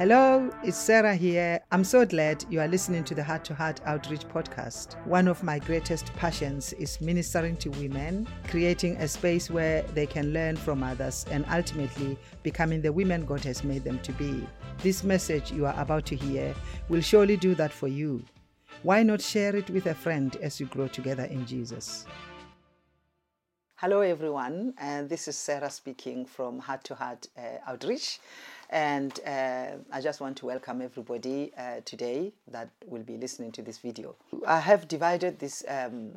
Hello, it's Sarah here. I'm so glad you are listening to the Heart to Heart Outreach podcast. One of my greatest passions is ministering to women, creating a space where they can learn from others, and ultimately becoming the women God has made them to be. This message you are about to hear will surely do that for you. Why not share it with a friend as you grow together in Jesus? Hello, everyone, and this is Sarah speaking from Heart to Heart uh, Outreach. And uh, I just want to welcome everybody uh, today that will be listening to this video. I have divided this um,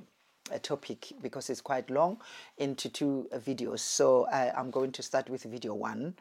topic because it's quite long into two videos. So I, am going to start with video one.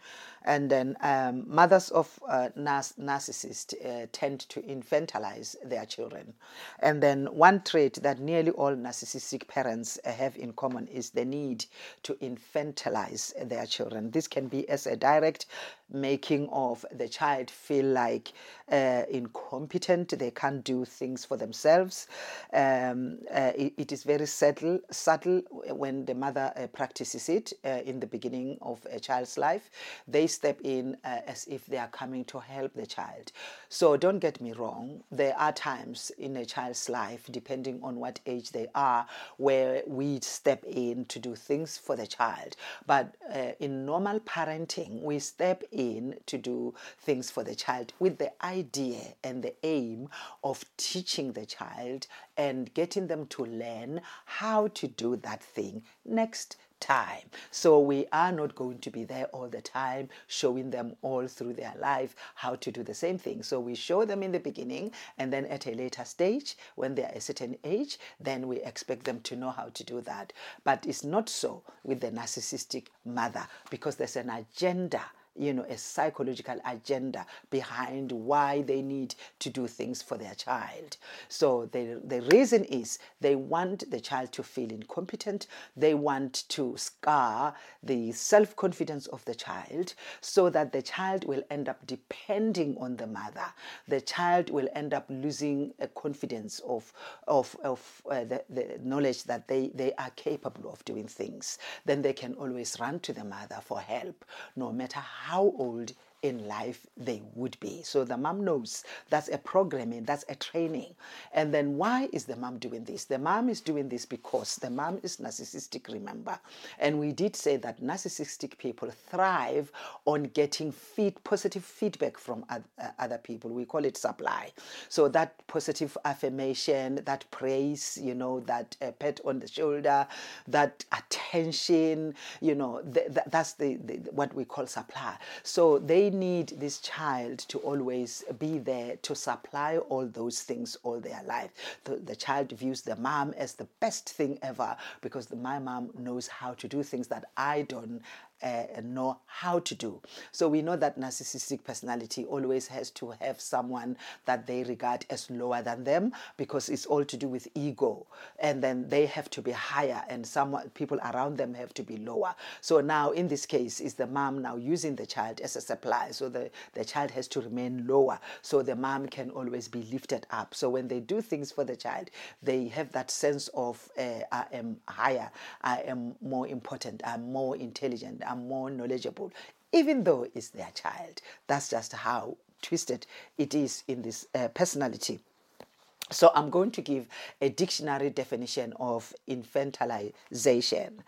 And then um, mothers of uh, narcissists uh, tend to infantilize their children. And then one trait that nearly all narcissistic parents have in common is the need to infantilize their children. This can be as a direct making of the child feel like uh, incompetent, they can't do things for themselves. Um, uh, it, it is very subtle, subtle when the mother uh, practices it uh, in the beginning of a child's life. They step in uh, as if they are coming to help the child. So don't get me wrong, there are times in a child's life, depending on what age they are, where we step in to do things for the child. But uh, in normal parenting, we step in to do things for the child with the idea and the aim of teaching the child and getting them to learn how to do that thing next time. So we are not going to be there all the time showing them all through their life how to do the same thing. So we show them in the beginning and then at a later stage when they are a certain age, then we expect them to know how to do that. But it's not so with the narcissistic mother because there's an agenda you know, a psychological agenda behind why they need to do things for their child. So the, the reason is they want the child to feel incompetent. They want to scar the self confidence of the child so that the child will end up depending on the mother. The child will end up losing a confidence of, of, of uh, the, the knowledge that they, they are capable of doing things. Then they can always run to the mother for help, no matter how old in life they would be. So the mom knows that's a programming, that's a training. And then why is the mom doing this? The mom is doing this because the mom is narcissistic, remember. And we did say that narcissistic people thrive on getting feed, positive feedback from other people. We call it supply. So that positive affirmation, that praise, you know, that uh, pat on the shoulder, that attention, you know, th- th- that's the, the what we call supply. So they need this child to always be there to supply all those things all their life. The, the child views the mom as the best thing ever because the, my mom knows how to do things that I don't uh, know how to do. So we know that narcissistic personality always has to have someone that they regard as lower than them because it's all to do with ego, and then they have to be higher, and some people around them have to be lower. So now in this case, is the mom now using the child as a supply, so the the child has to remain lower, so the mom can always be lifted up. So when they do things for the child, they have that sense of uh, I am higher, I am more important, I'm more intelligent are more knowledgeable, even though it's their child. That's just how twisted it is in this uh, personality. So I'm going to give a dictionary definition of infantilization.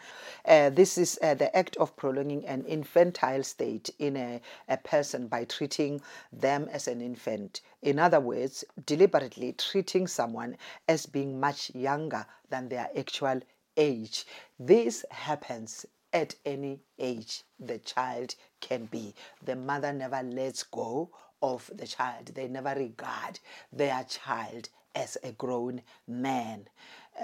Uh, this is uh, the act of prolonging an infantile state in a, a person by treating them as an infant. In other words, deliberately treating someone as being much younger than their actual age. This happens at any age the child can be. The mother never lets go of the child, they never regard their child as a grown man.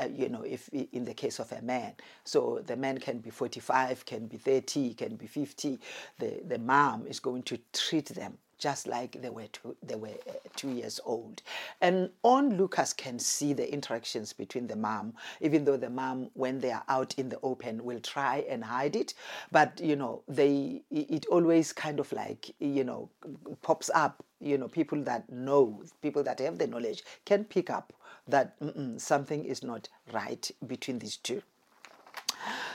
Uh, you know, if in the case of a man, so the man can be 45, can be 30, can be 50. The the mom is going to treat them just like they were two, they were uh, two years old. And onlookers can see the interactions between the mom, even though the mom, when they are out in the open, will try and hide it. But you know, they it always kind of like you know pops up. You know, people that know, people that have the knowledge, can pick up that something is not right between these two.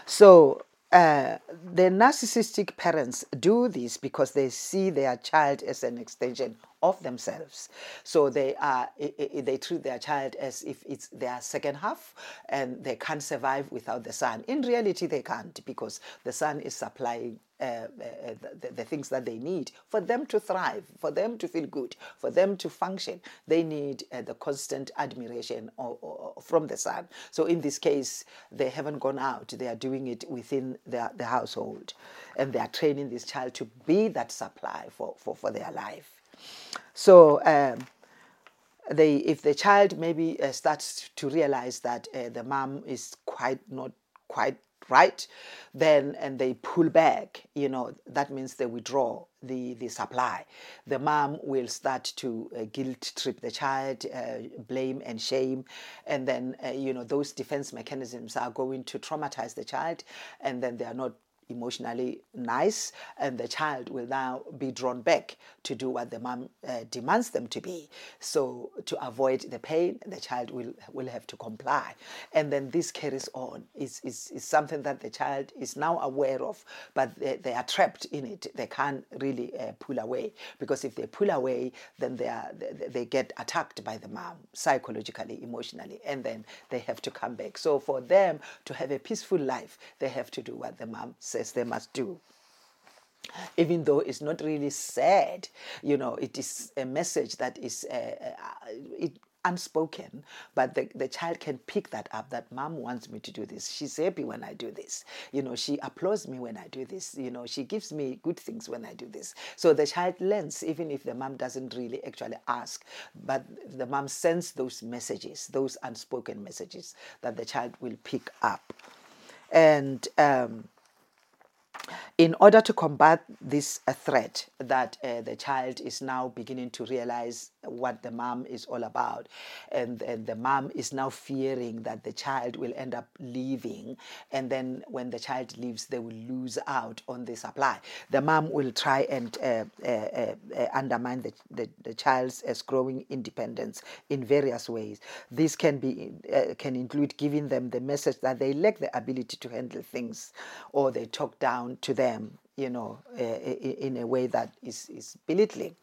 So uh, the narcissistic parents do this because they see their child as an extension of themselves. So they are they treat their child as if it's their second half, and they can't survive without the son. In reality, they can't because the son is supplying uh, uh, the, the, things that they need for them to thrive, for them to feel good, for them to function. They need uh, the constant admiration or, or, from the son. So in this case, they haven't gone out; they are doing it within the household, and they are training this child to be that supply for, for, for their life. So. Um, they, if the child maybe uh, starts to realize that uh, the mom is quite not quite right then and they pull back you know that means they withdraw the the supply the mom will start to uh, guilt trip the child uh, blame and shame and then uh, you know those defense mechanisms are going to traumatize the child and then they are not emotionally nice, and the child will now be drawn back to do what the mom uh, demands them to be. So, to avoid the pain, the child will, will have to comply. And then this carries on. It's, it's, it's something that the child is now aware of, but they, they are trapped in it. They can't really uh, pull away because if they pull away, then they, are, they, they get attacked by the mom psychologically, emotionally, and then they have to come back. So, for them to have a peaceful life, they have to do what the mom says says they must do. Even though it's not really said you know it is a message that is uh, uh, it, unspoken but the, the child can pick that up that mom wants me to do this. She's happy when i do this. You know she applauds me when i do this. You know she gives me good things when i do this. So the child learns even if the mom doesn't really actually ask but the mom sends those messages those unspoken messages that the child will pick up. And um, in order to combat this uh, threat that uh, the child is now beginning to realize what the mom is all about, and, and the mom is now fearing that the child will end up leaving, and then when the child leaves, they will lose out on the supply. The mom will try and uh, uh, uh, uh undermine the, the, the child's growing independence in various ways. This can be can include giving them the message that they lack the ability to handle things, or they talk down to them you know, uh, in a way that is, is belittling.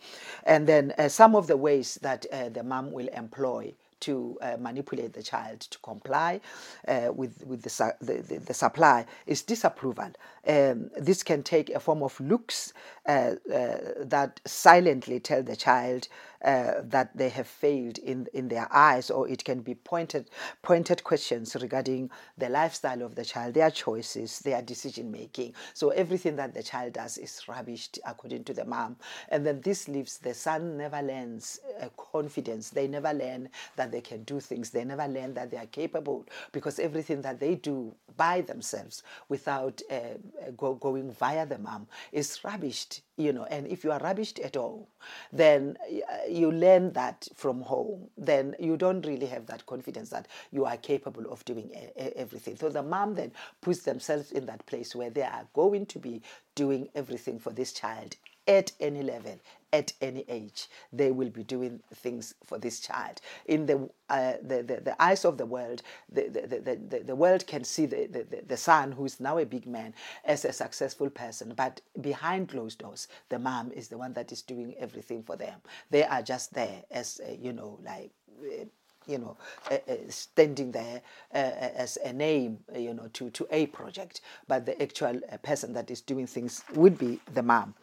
And then uh, some of the ways that uh, the mom will employ to uh, manipulate the child to comply uh, with, with the, the, the, supply is disapproval. Um, this can take a form of looks uh, that silently tell the child uh, that they have failed in, in their eyes, or it can be pointed, pointed questions regarding the lifestyle of the child, their choices, their decision making. So everything that the child does is rubbished according to the mom. And then this leaves the son never learns uh, confidence. They never learn that they can do things. They never learn that they are capable because everything that they do by themselves without uh, go, going via the mom is rubbished you know and if you are rubbished at all then uh, you learn that from home. Then you don't really have that confidence that you are capable of doing everything. So the mom then puts themselves in that place where they are going to be doing everything for this child at any level, at any age, they will be doing things for this child. In the uh, the, the, the, eyes of the world, the, the, the, the, world can see the, the, the son, who is now a big man, as a successful person. But behind closed doors, the mom is the one that is doing everything for them. They are just there as, uh, you know, like. Uh, you know, uh, uh, standing there uh, as a name, you know, to, to a project, but the actual person that is doing things would be the mom.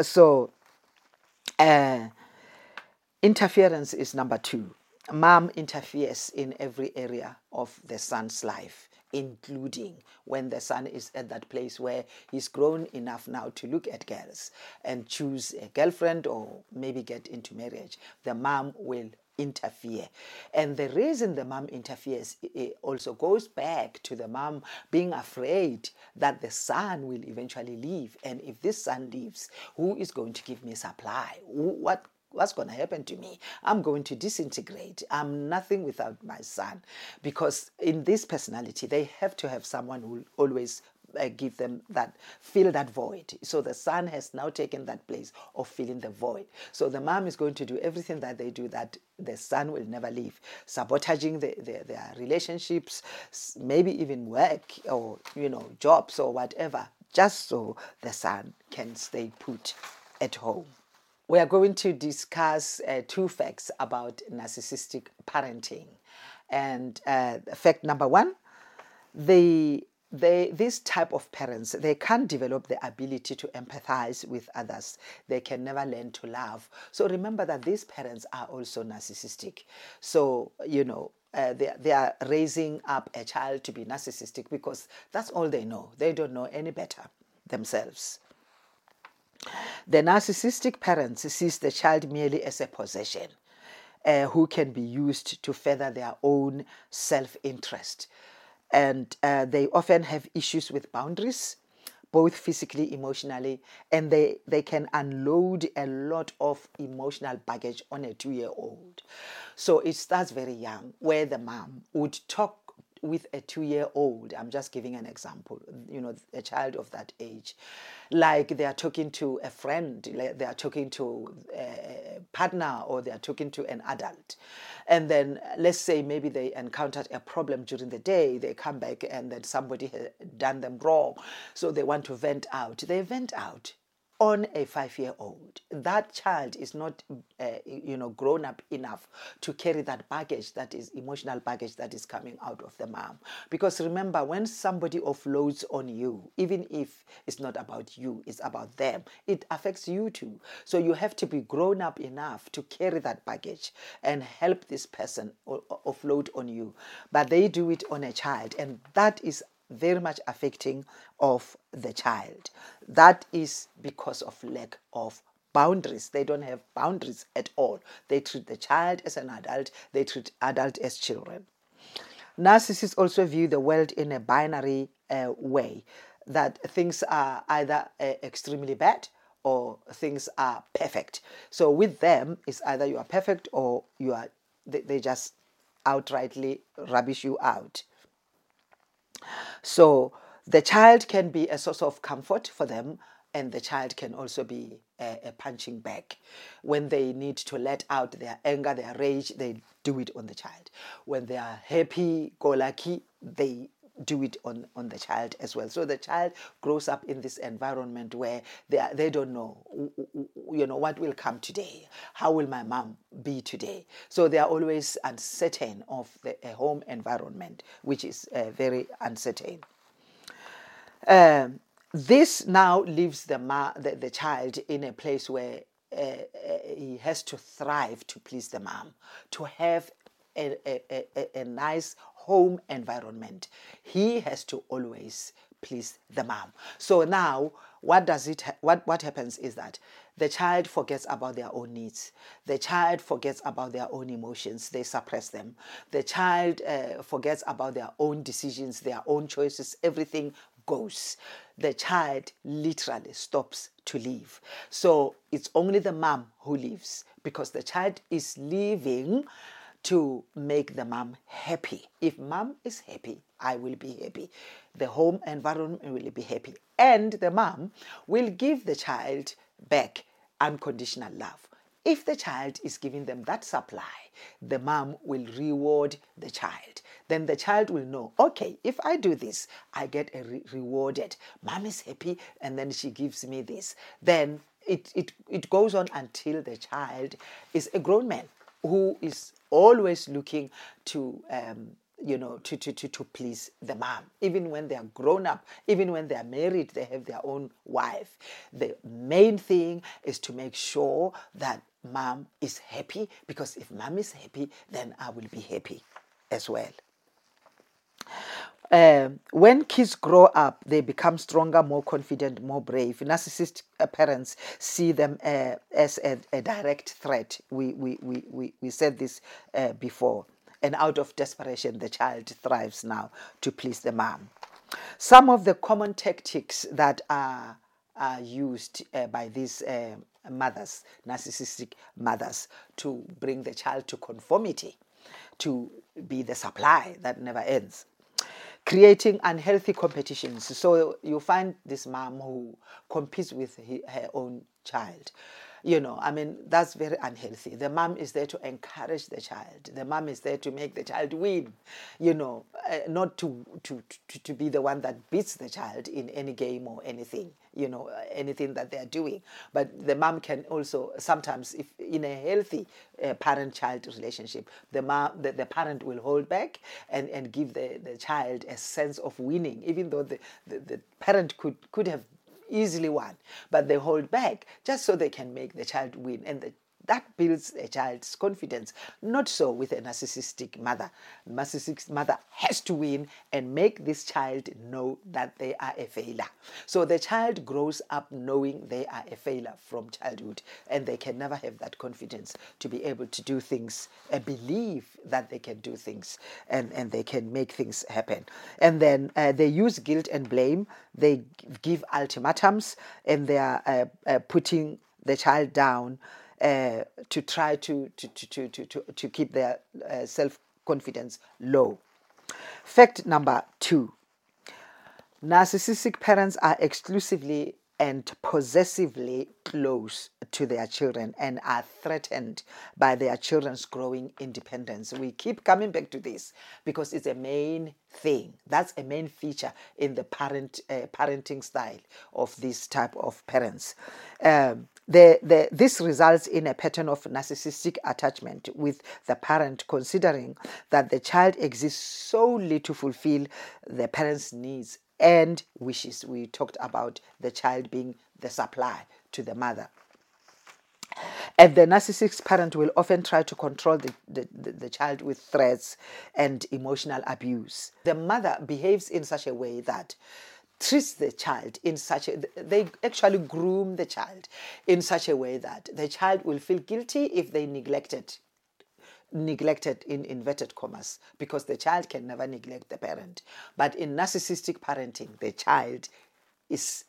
So, uh, interference is number two. Mom interferes in every area of the son's life, including when the son is at that place where he's grown enough now to look at girls and choose a girlfriend or maybe get into marriage. The mom will interfere. And the reason the mom interferes also goes back to the mom being afraid that the son will eventually leave. And if this son leaves, who is going to give me supply? What what's going to happen to me? I'm going to disintegrate. I'm nothing without my son. Because in this personality, they have to have someone who will always uh, give them that fill that void. So the son has now taken that place of filling the void. So the mom is going to do everything that they do that the son will never leave, sabotaging the, the, their relationships, maybe even work or you know jobs or whatever, just so the son can stay put at home. We are going to discuss uh, two facts about narcissistic parenting. And uh, fact number one, the they, this type of parents, they can't develop the ability to empathize with others. They can never learn to love. So remember that these parents are also narcissistic. So, you know, uh, they, they are raising up a child to be narcissistic because that's all they know. They don't know any better themselves. The narcissistic parents sees the child merely as a possession uh, who can be used to further their own self interest and uh, they often have issues with boundaries both physically emotionally and they they can unload a lot of emotional baggage on a 2 year old so it starts very young where the mom would talk with a two year old, I'm just giving an example, you know, a child of that age, like they are talking to a friend, like they are talking to a partner, or they are talking to an adult. And then let's say maybe they encountered a problem during the day, they come back and then somebody has done them wrong. So they want to vent out. They vent out on a five year old. That child is not, uh, you know, grown up enough to carry that baggage, that is emotional baggage that is coming out of the mom. Because remember, when somebody offloads on you, even if it's not about you, it's about them, it affects you too. So you have to be grown up enough to carry that baggage and help this person offload on you. But they do it on a child, and that is very much affecting of the child. That is because of lack of boundaries. They don't have boundaries at all. They treat the child as an adult, they treat adult as children. Narcissists also view the world in a binary uh, way that things are either uh, extremely bad or things are perfect. So with them, it's either you are perfect or you are they, they just outrightly rubbish you out. So the child can be a source of comfort for them, and the child can also be a, a, punching bag. When they need to let out their anger, their rage, they do it on the child. When they are happy, go lucky, they do it on, on the child as well. So the child grows up in this environment where they, are, they don't know, you know, what will come today? How will my mom be today? So they are always uncertain of the home environment, which is uh, very uncertain. Um, this now leaves the, ma- the, the child in a place where uh, uh, he has to thrive to please the mom, to have a, a, a, a nice home environment. He has to always please the mom. So now, what does it? Ha- what what happens is that the child forgets about their own needs. The child forgets about their own emotions. They suppress them. The child uh, forgets about their own decisions, their own choices. Everything goes. The child literally stops to live. So it's only the mom who lives because the child is living to make the mom happy. If mom is happy, I will be happy. The home environment will be happy. And the mom will give the child back unconditional love. If the child is giving them that supply, the mom will reward the child. Then the child will know, okay, if I do this, I get re- rewarded. Mom is happy, and then she gives me this. Then it, it, it goes on until the child is a grown man who is always looking to um, you know to, to, to, to please the mom even when they are grown up even when they are married they have their own wife. The main thing is to make sure that mom is happy because if mom is happy then i will be happy as well um, when kids grow up, they become stronger, more confident, more brave. Narcissistic uh, parents see them uh, as a, a, direct threat. We, we, we, we, we said this uh, before. And out of desperation, the child thrives now to please the mom. Some of the common tactics that are, are used uh, by these uh, mothers, narcissistic mothers, to bring the child to conformity, to be the supply that never ends creating unhealthy competitions. So you find this mom who competes with her own child. You know i mean that's very unhealthy. The mom is there to encourage the child. The mom is there to make the child win. You know uh, not to, to to to be the one that beats the child in any game or anything you know uh, anything that they are doing but the mom can also sometimes if in a healthy uh, parent child relationship the mom the, the parent will hold back and and give the the child a sense of winning even though the the, the parent could could have easily won, but they hold back just so they can make the child win. And the that builds a child's confidence. Not so with a narcissistic mother. Narcissistic mother has to win and make this child know that they are a failure. So the child grows up knowing they are a failure from childhood, and they can never have that confidence to be able to do things and believe that they can do things and, and they can make things happen. And then uh, they use guilt and blame. They give ultimatums and they are uh, uh, putting the child down uh, to try to, to, to, to, to, to keep their uh, self confidence low. Fact number two narcissistic parents are exclusively and possessively close to their children and are threatened by their children's growing independence. We keep coming back to this because it's a main thing. That's a main feature in the parent uh, parenting style of this type of parents. Um, the, the, this results in a pattern of narcissistic attachment with the parent, considering that the child exists solely to fulfill the parent's needs and wishes. We talked about the child being the supply to the mother. And the narcissistic parent will often try to control the, the, the, the, child with threats and emotional abuse. The mother behaves in such a way that treats the child in such a they actually groom the child in such a way that the child will feel guilty if they neglected neglected in inverted commas because the child can never neglect the parent. But in narcissistic parenting, the child is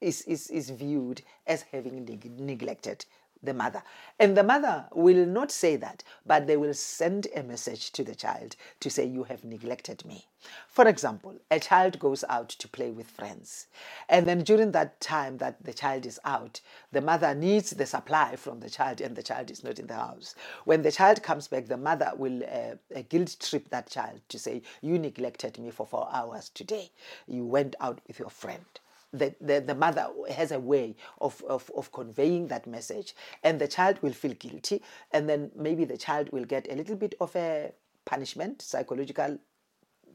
is, is, is viewed as having neg- neglected the mother. And the mother will not say that, but they will send a message to the child to say, You have neglected me. For example, a child goes out to play with friends. And then during that time that the child is out, the mother needs the supply from the child, and the child is not in the house. When the child comes back, the mother will uh, guilt trip that child to say, You neglected me for four hours today. You went out with your friend the, the, the mother has a way of, of, of conveying that message and the child will feel guilty and then maybe the child will get a little bit of a punishment psychological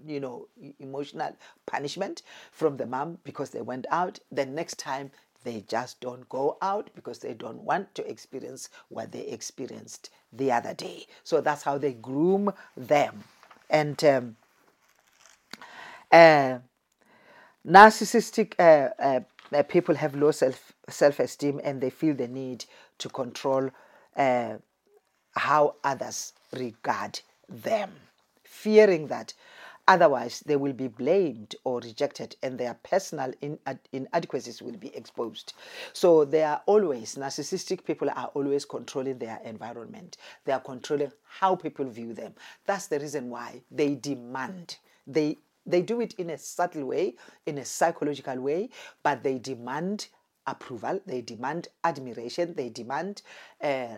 you know emotional punishment from the mom because they went out. The next time they just don't go out because they don't want to experience what they experienced the other day. So that's how they groom them. And um, uh, Narcissistic uh, uh, uh, people have low self self esteem and they feel the need to control uh, how others regard them, fearing that otherwise they will be blamed or rejected and their personal inadequacies will be exposed. So they are always, narcissistic people are always controlling their environment. They are controlling how people view them. That's the reason why they demand, they they do it in a subtle way, in a psychological way, but they demand approval, they demand admiration, they demand uh,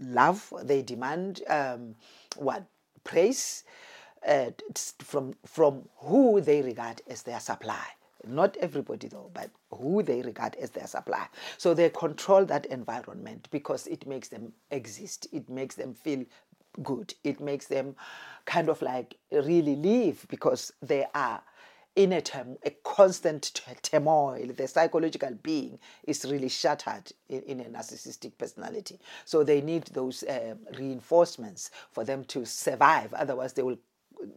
love, they demand um, what praise uh, from from who they regard as their supply. Not everybody though, but who they regard as their supply. So they control that environment because it makes them exist. It makes them feel good. It makes them kind of like really live because they are in a, term, a constant turmoil. The psychological being is really shattered in, in a narcissistic personality. So they need those uh, reinforcements for them to survive. Otherwise, they will,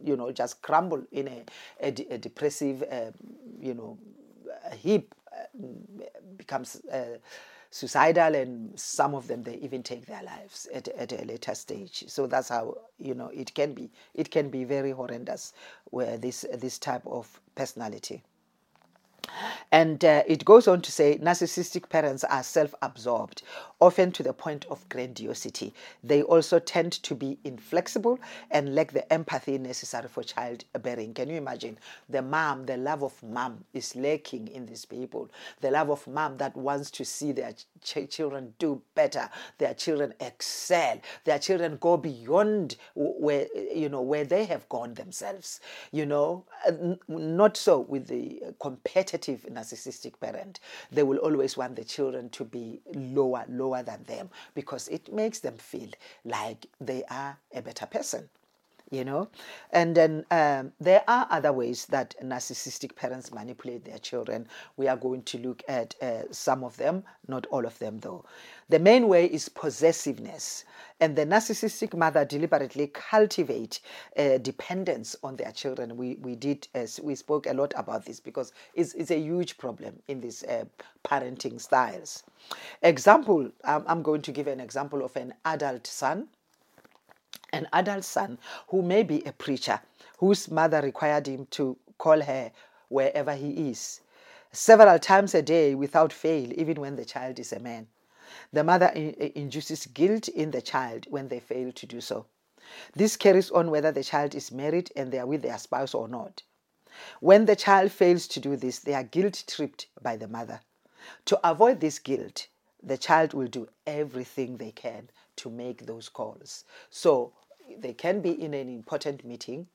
you know, just crumble in a, depressive, uh, you know, heap. Uh, becomes uh, suicidal and some of them they even take their lives at, at a later stage. So that's how you know it can be it can be very horrendous where this this type of personality And uh, it goes on to say narcissistic parents are self absorbed, often to the point of grandiosity. They also tend to be inflexible and lack the empathy necessary for childbearing. Can you imagine? The mom, the love of mom is lacking in these people. The love of mom that wants to see their ch- children do better, their children excel, their children go beyond where, you know, where they have gone themselves. You know, not so with the competitive narcissistic parent, they will always want the children to be lower, lower than them because it makes them feel like they are a better person you know? And then um, there are other ways that narcissistic parents manipulate their children. We are going to look at uh, some of them not all of them though. The main way is possessiveness. And the narcissistic mother deliberately cultivate uh, dependence on their children. We we did we spoke a lot about this because it's, it's a huge problem in these uh, parenting styles. Example um, i'm going to give an example of an adult son an adult son who may be a preacher, whose mother required him to call her wherever he is, several times a day without fail, even when the child is a man. The mother eh, induces guilt in the child when they fail to do so. This carries on whether the child is married and they are with their spouse or not. When the child fails to do this, they are guilt tripped by the mother. To avoid this guilt, the child will do everything they can to make those calls. So they can be in an important meeting,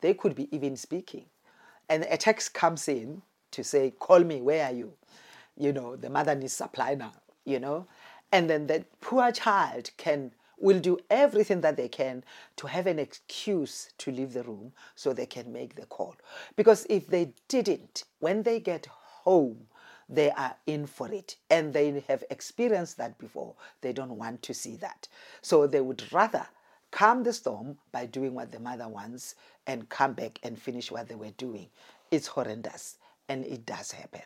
they could be even speaking, and a text comes in to say, Call me, where are you? You know, the mother needs supply now, you know, and then the poor child can will do everything that they can to have an excuse to leave the room so they can make the call. Because if they didn't, when they get home, they are in for it and they have experienced that before. They don't want to see that. So they would rather calm the storm by doing what the mother wants and come back and finish what they were doing. It's horrendous and it does happen.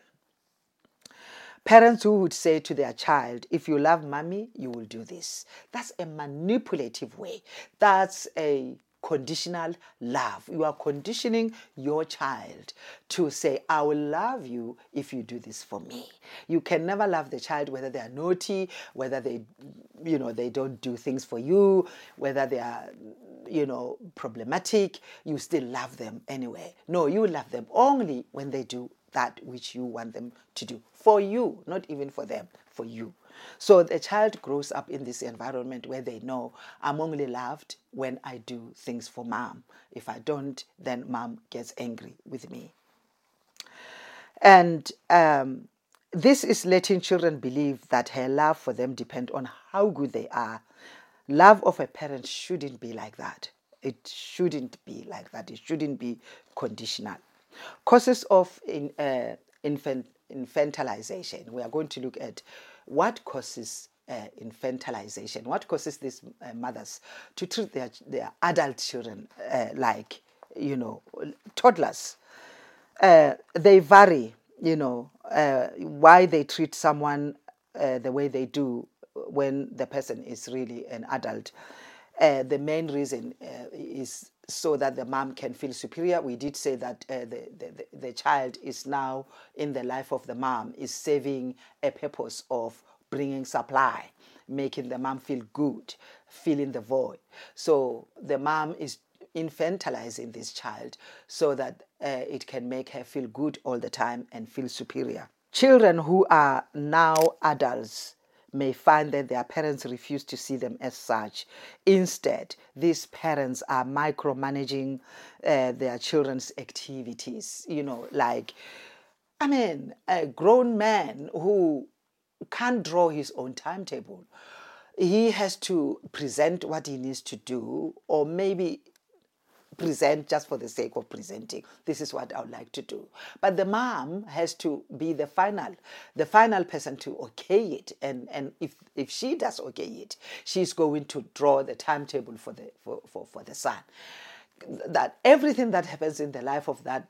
Parents who would say to their child, if you love mommy, you will do this. That's a manipulative way. That's a conditional love. You are conditioning your child to say, I will love you if you do this for me. You can never love the child whether they are naughty, whether they, you know, they don't do things for you, whether they are, you know, problematic. You still love them anyway. No, you love them only when they do that which you want them to do for you, not even for them, for you. So the child grows up in this environment where they know I'm only loved when I do things for mom. If I don't, then mom gets angry with me. And um, this is letting children believe that her love for them depend on how good they are. Love of a parent shouldn't be like that. It shouldn't be like that. It shouldn't be conditional. Causes of in, uh, infant, infantilization. We are going to look at what causes uh, infantilization, what causes these uh, mothers to treat their, their adult children uh, like, you know, toddlers. Uh, they vary, you know, uh, why they treat someone uh, the way they do when the person is really an adult. the main reason is so that the mom can feel superior. We did say that uh, the, the, the child is now in the life of the mom, is serving a purpose of bringing supply, making the mom feel good, filling the void. So the mom is infantilizing this child so that uh, it can make her feel good all the time and feel superior. Children who are now adults may find that their parents refuse to see them as such. Instead, these parents are micromanaging uh, their children's activities. You know, like, I mean, a grown man who can't draw his own timetable. He has to present what he needs to do, or maybe present just for the sake of presenting. This is what I would like to do. But the mom has to be the final, the final person to okay it. And, and if, if she does okay it, she's going to draw the timetable for the, for, for, for the son. That everything that happens in the life of that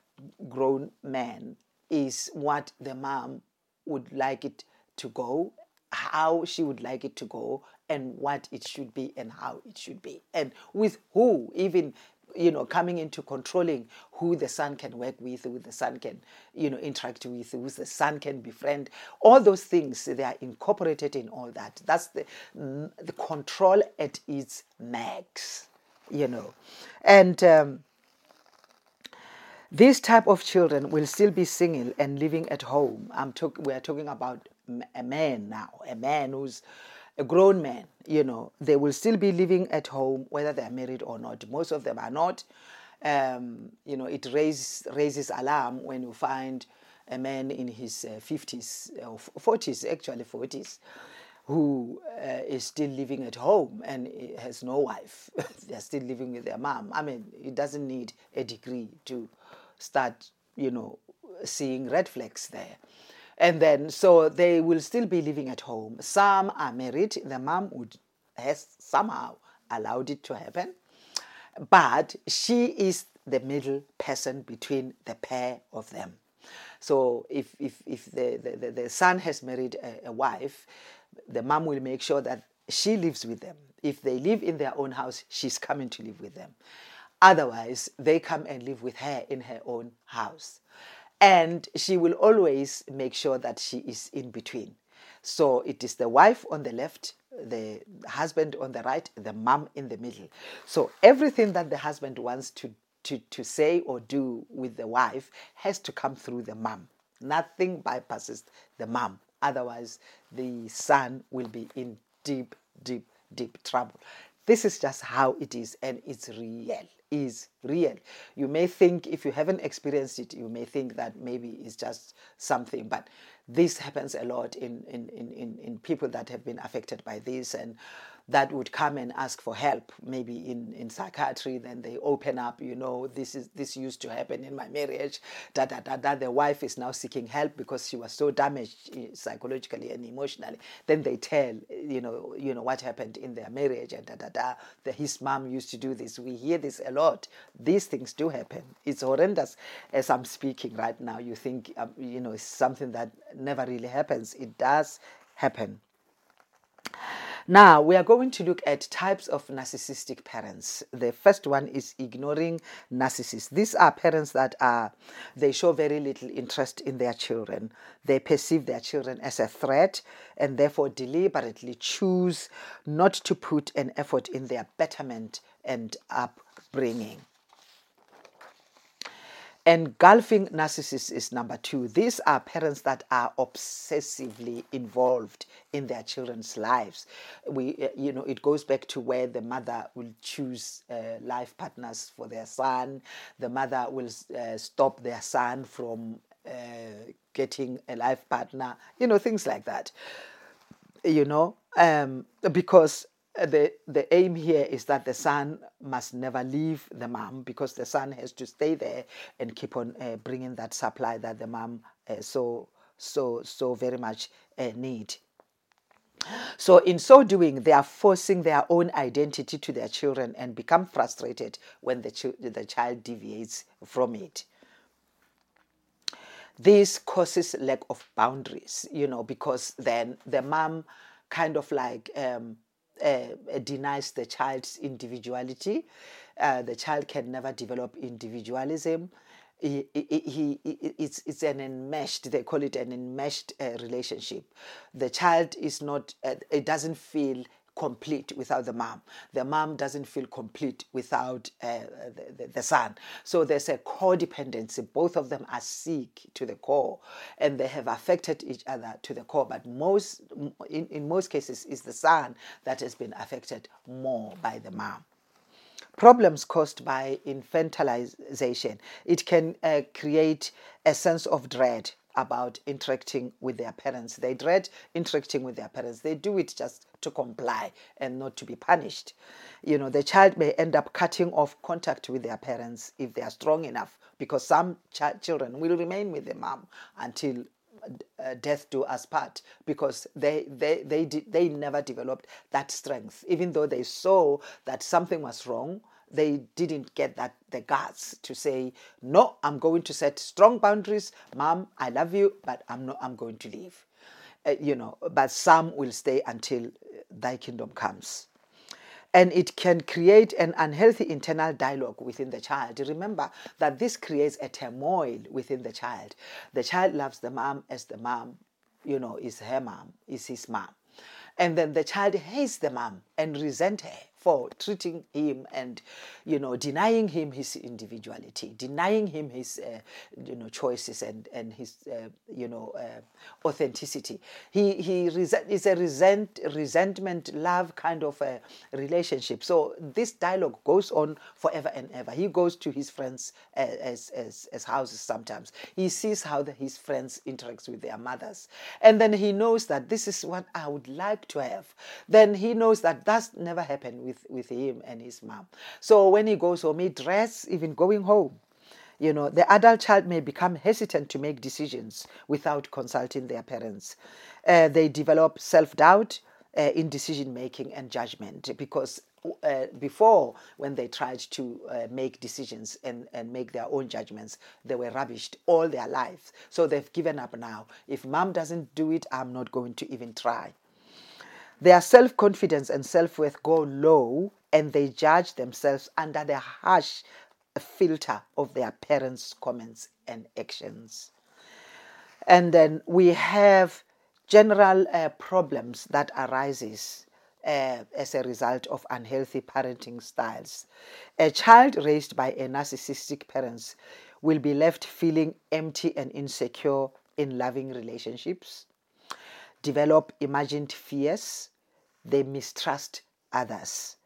grown man is what the mom would like it to go, how she would like it to go, and what it should be and how it should be, and with who, even you know, coming into controlling who the son can work with, who the son can, you know, interact with, who the son can befriend. All those things they are incorporated in all that. That's the the control at its max, you know, and. Um, this type of children will still be single and living at home. I'm talk, we are talking about a man now, a man who's a grown man, you know, they will still be living at home whether they're married or not. Most of them are not. Um, you know, it raises, raises alarm when you find a man in his uh, 50s or 40s, actually 40s, who uh, is still living at home and has no wife. They're still living with their mom. I mean, it doesn't need a degree to start, you know, seeing red flags there. And then, so they will still be living at home. Some are married. The mom would has somehow allowed it to happen, but she is the middle person between the pair of them. So if if if the the, the son has married a, a wife, the mom will make sure that she lives with them. If they live in their own house, she's coming to live with them. Otherwise, they come and live with her in her own house and she will always make sure that she is in between. So it is the wife on the left, the husband on the right, the mom in the middle. So everything that the husband wants to, to, to say or do with the wife has to come through the mom. Nothing bypasses the mom. Otherwise, the son will be in deep, deep, deep trouble. This is just how it is, and it's real is real. You may think, if you haven't experienced it, you may think that maybe it's just something, but this happens a lot in, in, in, in, people that have been affected by this. And that would come and ask for help, maybe in, in psychiatry, then they open up, you know, this is this used to happen in my marriage, da da da da. The wife is now seeking help because she was so damaged eh, psychologically and emotionally. Then they tell, you know, you know what happened in their marriage and da da da. That his mom used to do this. We hear this a lot. These things do happen. It's horrendous. As I'm speaking right now, you think, um, you know, it's something that never really happens. It does happen. Now, we are going to look at types of narcissistic parents. The first one is ignoring narcissists. These are parents that are, they show very little interest in their children. They perceive their children as a threat and therefore deliberately choose not to put an effort in their betterment and upbringing. Engulfing narcissists is number two. These are parents that are obsessively involved in their children's lives. We, uh, you know, it goes back to where the mother will choose uh, life partners for their son. The mother will uh, stop their son from uh, getting a life partner. You know, things like that. You know, um, because the the aim here is that the son must never leave the mom because the son has to stay there and keep on uh, bringing that supply that the mom uh, so so so very much uh, need. So in so doing they are forcing their own identity to their children and become frustrated when the, ch- the child deviates from it. This causes lack of boundaries you know because then the mom kind of like um, uh, denies the child's individuality. Uh, the child can never develop individualism. He, he, he, it's, it's an enmeshed, they call it an enmeshed uh, relationship. The child is not, uh, it doesn't feel complete without the mom. The mom doesn't feel complete without uh, the, the, son. So there's a codependency. Both of them are sick to the core and they have affected each other to the core. But most, in, in most cases, is the son that has been affected more by the mom problems caused by infantilization. It can uh, create a sense of dread about interacting with their parents. They dread interacting with their parents. They do it just to comply and not to be punished. You know, the child may end up cutting off contact with their parents if they are strong enough, because some ch- children will remain with their mom until uh, death do us part because they they they did, they never developed that strength even though they saw that something was wrong they didn't get that the guts to say no i'm going to set strong boundaries mom i love you but i'm not i'm going to leave uh, you know but some will stay until thy kingdom comes and it can create an unhealthy internal dialogue within the child. Remember that this creates a turmoil within the child. The child loves the mom as the mom, you know, is her mom, is his mom. And then the child hates the mom and resent her for treating him and you know denying him his individuality denying him his uh, you know choices and and his uh, you know uh, authenticity. He he resent is a resent resentment love kind of a relationship. So this dialogue goes on forever and ever. He goes to his friends uh, as as as houses sometimes. He sees how the, his friends interact with their mothers. And then he knows that this is what i would like to have. Then he knows that that's never happened with, with him and his mom. So when he goes home, he dress, even going home. You know, the adult child may become hesitant to make decisions without consulting their parents. Uh, they develop self doubt uh, in decision making and judgment because uh, before when they tried to uh, make decisions and, and make their own judgments they were rubbished all their lives so they've given up now if mom doesn't do it i'm not going to even try their self confidence and self worth go low and they judge themselves under the harsh filter of their parents' comments and actions. And then we have general uh, problems that arises uh, as a result of unhealthy parenting styles. A child raised by a narcissistic parents will be left feeling empty and insecure in loving relationships, develop imagined fears, they mistrust others.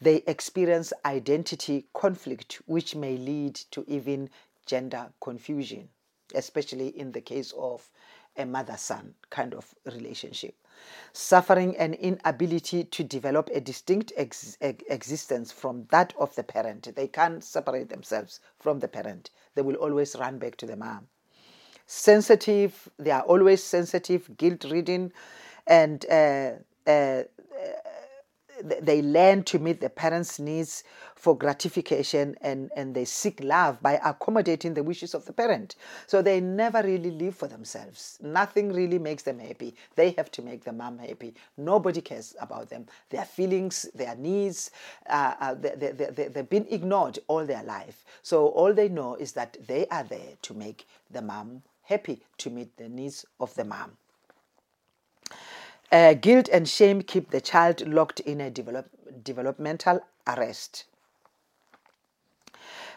They experience identity conflict, which may lead to even gender confusion, especially in the case of a mother son kind of relationship. Suffering an inability to develop a distinct ex- existence from that of the parent. They can't separate themselves from the parent, they will always run back to the mom. Sensitive, they are always sensitive, guilt ridden, and uh, uh, they learn to meet the parents' needs for gratification and, and they seek love by accommodating the wishes of the parent. So they never really live for themselves. Nothing really makes them happy. They have to make the mom happy. Nobody cares about them. Their feelings, their needs, uh, uh, they, they, they, they've been ignored all their life. So all they know is that they are there to make the mom happy, to meet the needs of the mom. Uh, guilt and shame keep the child locked in a develop, developmental arrest.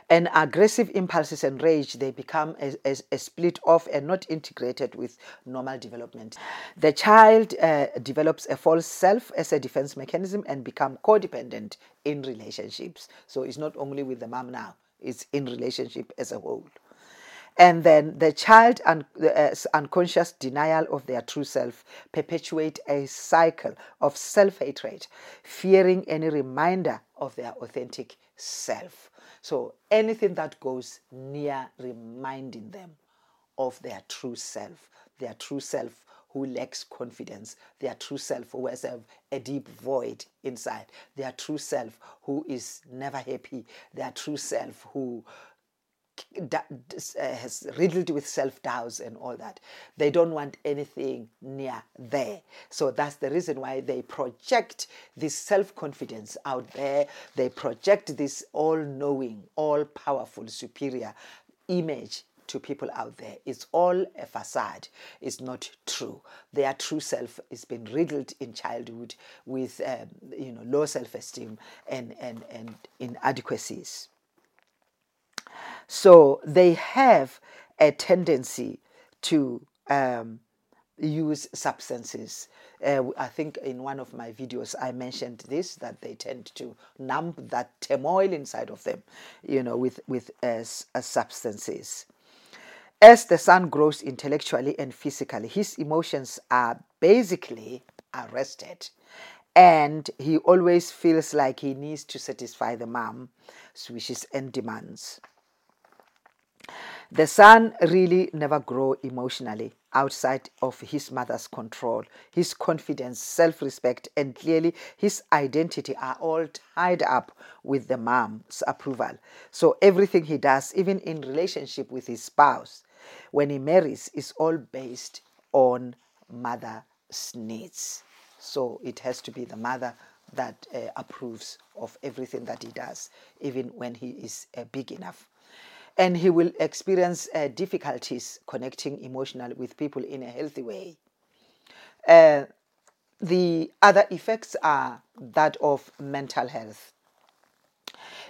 And aggressive impulses and rage, they become a, a, a, split off and not integrated with normal development. The child uh, develops a false self as a defense mechanism and become codependent in relationships. So it's not only with the mom now, it's in relationship as a whole and then the child un- uh, unconscious denial of their true self perpetuate a cycle of self-hatred fearing any reminder of their authentic self. So anything that goes near reminding them of their true self their true self who lacks confidence, their true self who has a, a, deep void inside, their true self who is never happy, their true self who has riddled with self doubts and all that. They don't want anything near there. So that's the reason why they project this self confidence out there. They project this all knowing, all powerful, superior image to people out there. It's all a facade. It's not true. Their true self has been riddled in childhood with um, you know low self esteem and, and, and inadequacies. So they have a tendency to um, use substances. Uh, I think in one of my videos I mentioned this that they tend to numb that turmoil inside of them, you know, with with as uh, substances. As the son grows intellectually and physically, his emotions are basically arrested, and he always feels like he needs to satisfy the mom's wishes and demands. The son really never grow emotionally outside of his mother's control. His confidence, self-respect, and clearly his identity are all tied up with the mom's approval. So everything he does, even in relationship with his spouse, when he marries, is all based on mother's needs. So it has to be the mother that uh, approves of everything that he does, even when he is uh, big enough. And he will experience uh, difficulties connecting emotionally with people in a healthy way. Uh, the other effects are that of mental health.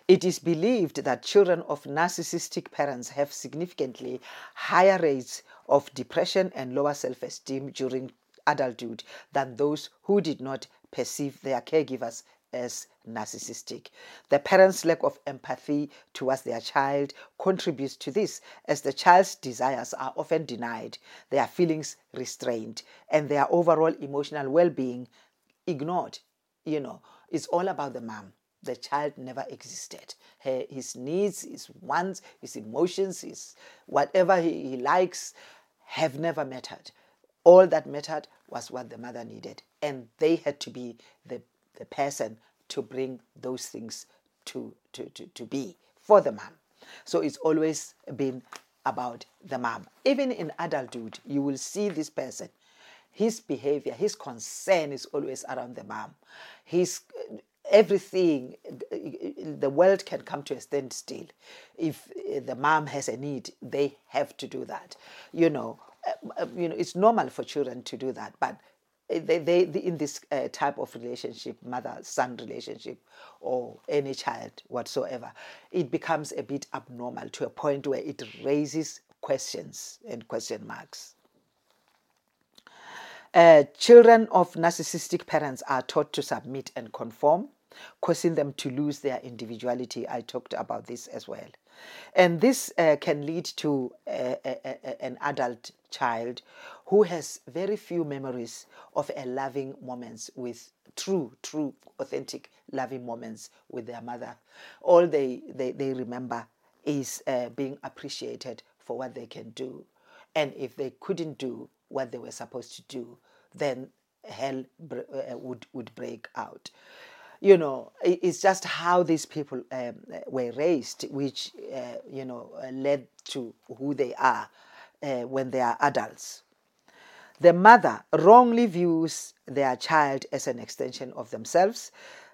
It is believed that children of narcissistic parents have significantly higher rates of depression and lower self esteem during adulthood than those who did not perceive their caregivers as narcissistic. The parents' lack of empathy towards their child contributes to this, as the child's desires are often denied, their feelings restrained, and their overall emotional well being ignored. You know, it's all about the mom the child never existed. his needs, his wants, his emotions, his whatever he, he likes have never mattered. All that mattered was what the mother needed. And they had to be the, the person to bring those things to, to, to, to be for the mom. So it's always been about the mom. Even in adulthood, you will see this person. His behavior, his concern is always around the mom. His everything the world can come to a standstill if the mom has a need they have to do that you know uh, you know it's normal for children to do that but they, they, in this uh, type of relationship mother son relationship or any child whatsoever it becomes a bit abnormal to a point where it raises questions and question marks uh, children of narcissistic parents are taught to submit and conform, causing them to lose their individuality. I talked about this as well. And this uh, can lead to a, a, a, an adult child who has very few memories of a loving moments with true, true, authentic loving moments with their mother. All they, they, they remember is uh, being appreciated for what they can do. And if they couldn't do what they were supposed to do, then hell uh, would, would break out. You know, it's just how these people um, were raised, which, uh, you know, led to who they are uh, when they are adults. The mother wrongly views their child as an extension of themselves.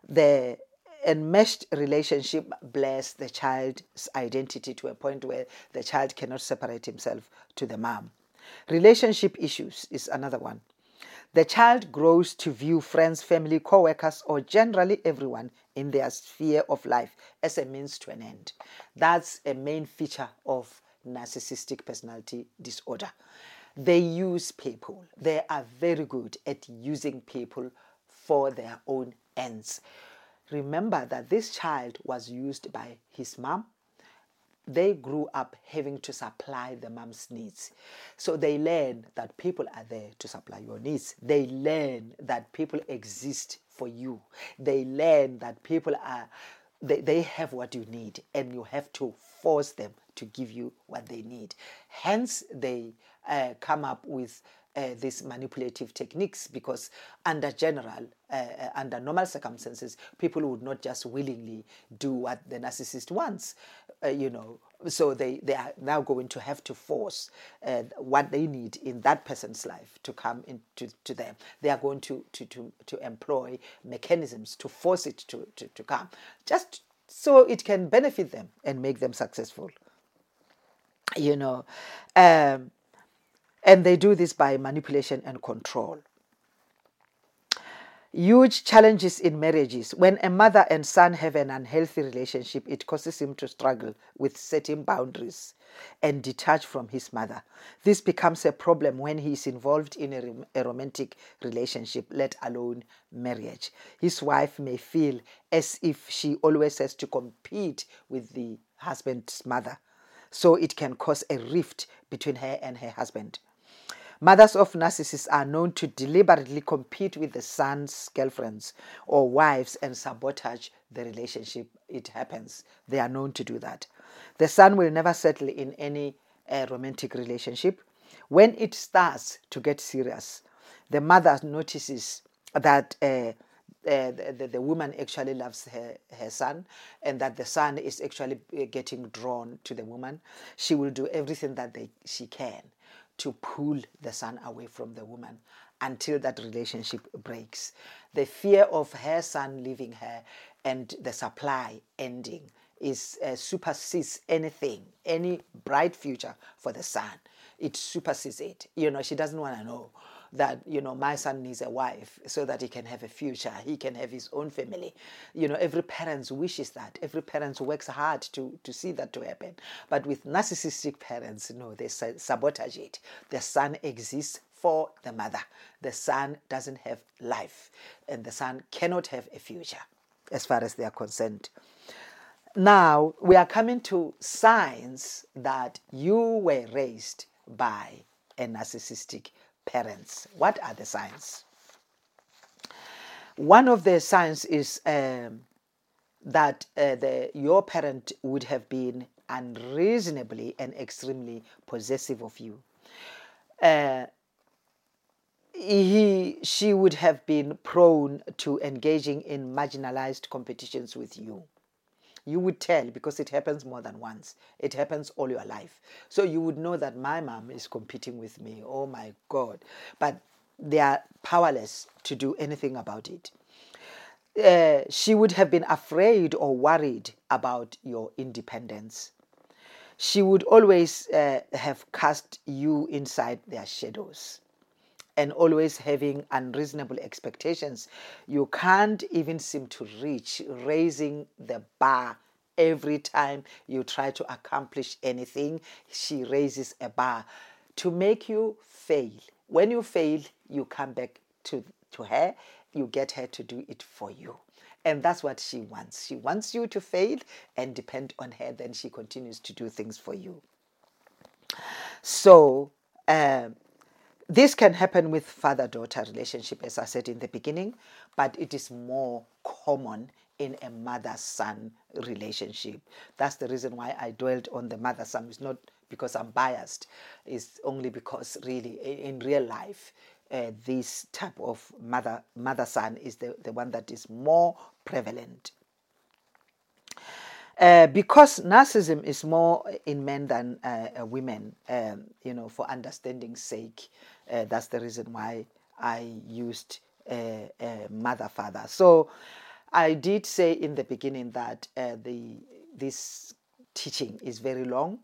The enmeshed relationship blurs the child's identity to a point where the child cannot separate himself to the mom. Relationship issues is another one. The child grows to view friends, family, co workers, or generally everyone in their sphere of life as a means to an end. That's a main feature of narcissistic personality disorder. They use people, they are very good at using people for their own ends. Remember that this child was used by his mom, they grew up having to supply the mom's needs. So they learn that people are there to supply your needs. They learn that people exist for you. They learn that people are they, they have what you need and you have to force them to give you what they need. Hence, they uh, come up with uh, these manipulative techniques because under general uh, uh, under normal circumstances people would not just willingly do what the narcissist wants uh, you know so they, they are now going to have to force uh, what they need in that person's life to come into to them they are going to to to, to employ mechanisms to force it to, to, to come just so it can benefit them and make them successful you know um, and they do this by manipulation and control. Huge challenges in marriages. When a mother and son have an unhealthy relationship, it causes him to struggle with setting boundaries and detach from his mother. This becomes a problem when he is involved in a, a romantic relationship, let alone marriage. His wife may feel as if she always has to compete with the husband's mother. So it can cause a rift between her and her husband. Mothers of narcissists are known to deliberately compete with the son's girlfriends or wives and sabotage the relationship. It happens. They are known to do that. The son will never settle in any uh, romantic relationship. When it starts to get serious, the mother notices that uh, uh, the, the, woman actually loves her, her son and that the son is actually uh, getting drawn to the woman, she will do everything that they, she can to pull the son away from the woman until that relationship breaks. The fear of her son leaving her and the supply ending is uh, supersedes anything, any bright future for the son. It supersedes it. You know, she doesn't want to know that you know my son needs a wife so that he can have a future. He can have his own family. You know every parent wishes that. Every parent works hard to to see that to happen. But with narcissistic parents no they sabotage it. The son exists for the mother. The son doesn't have life and the son cannot have a future as far as they are concerned. Now we are coming to signs that you were raised by a narcissistic parents. What are the signs? One of the signs is um, that uh, the, your parent would have been unreasonably and extremely possessive of you. Uh, he, she would have been prone to engaging in marginalized competitions with you you would tell because it happens more than once. It happens all your life. So you would know that my mom is competing with me. Oh my God. But they are powerless to do anything about it. Uh, she would have been afraid or worried about your independence. She would always uh, have cast you inside their shadows and always having unreasonable expectations. You can't even seem to reach raising the bar every time you try to accomplish anything. She raises a bar to make you fail. When you fail, you come back to, to her, you get her to do it for you. And that's what she wants. She wants you to fail and depend on her, then she continues to do things for you. So, um, this can happen with father daughter relationship, as I said in the beginning, but it is more common in a mother son relationship. That's the reason why I dwelled on the mother son. It's not because I'm biased, it's only because, really, in real life, uh, this type of mother mother son is the, the one that is more prevalent. Uh, because narcissism is more in men than uh, women, um, you know, for understanding's sake, uh, that's the reason why I used mother father. So I did say in the beginning that uh, the this teaching is very long.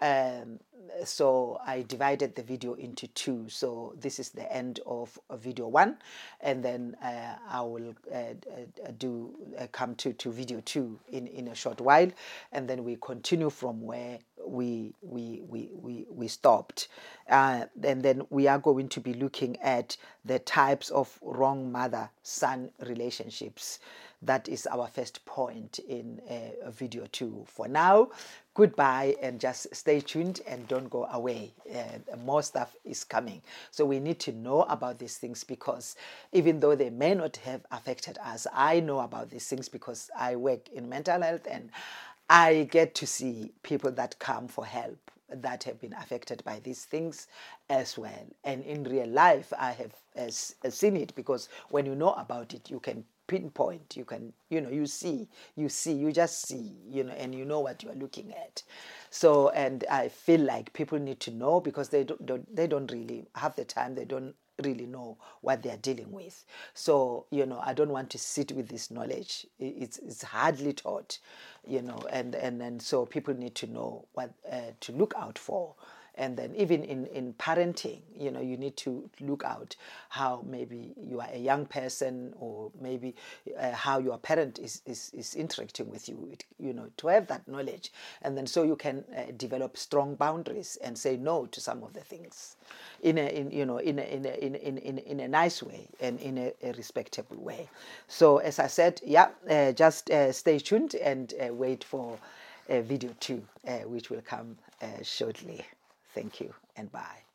Um, so I divided the video into two. So this is the end of video one, and then uh, I will uh, uh, do uh, come to, to video two in, in a short while, and then we continue from where we we we we, we stopped, uh, and then we are going to be looking at the types of wrong mother son relationships that is our first point in uh, video two. For now, goodbye and just stay tuned and don't go away. Uh, more stuff is coming. So we need to know about these things because even though they may not have affected us, I know about these things because I work in mental health and I get to see people that come for help that have been affected by these things as well. And in real life, I have uh, seen it because when you know about it, you can pinpoint. You can you know you see you see you just see you know and you know what you are looking at. So and i feel like people need to know because they don't, don't they don't really have the time. They don't really know what they are dealing with. So you know i don't want to sit with this knowledge. It's it's hardly taught you know and and and so people need to know what uh, to look out for and then even in, in parenting you know you need to look out how maybe you are a young person or maybe uh, how your parent is, is, is interacting with you it, you know to have that knowledge. And then so you can uh, develop strong boundaries and say no to some of the things in a in, you know in a, in a, in, in, in, in a nice way and in a, a respectable way. So as i said yeah uh, just uh, stay tuned and uh, wait for uh, video two which will come shortly Thank you and bye.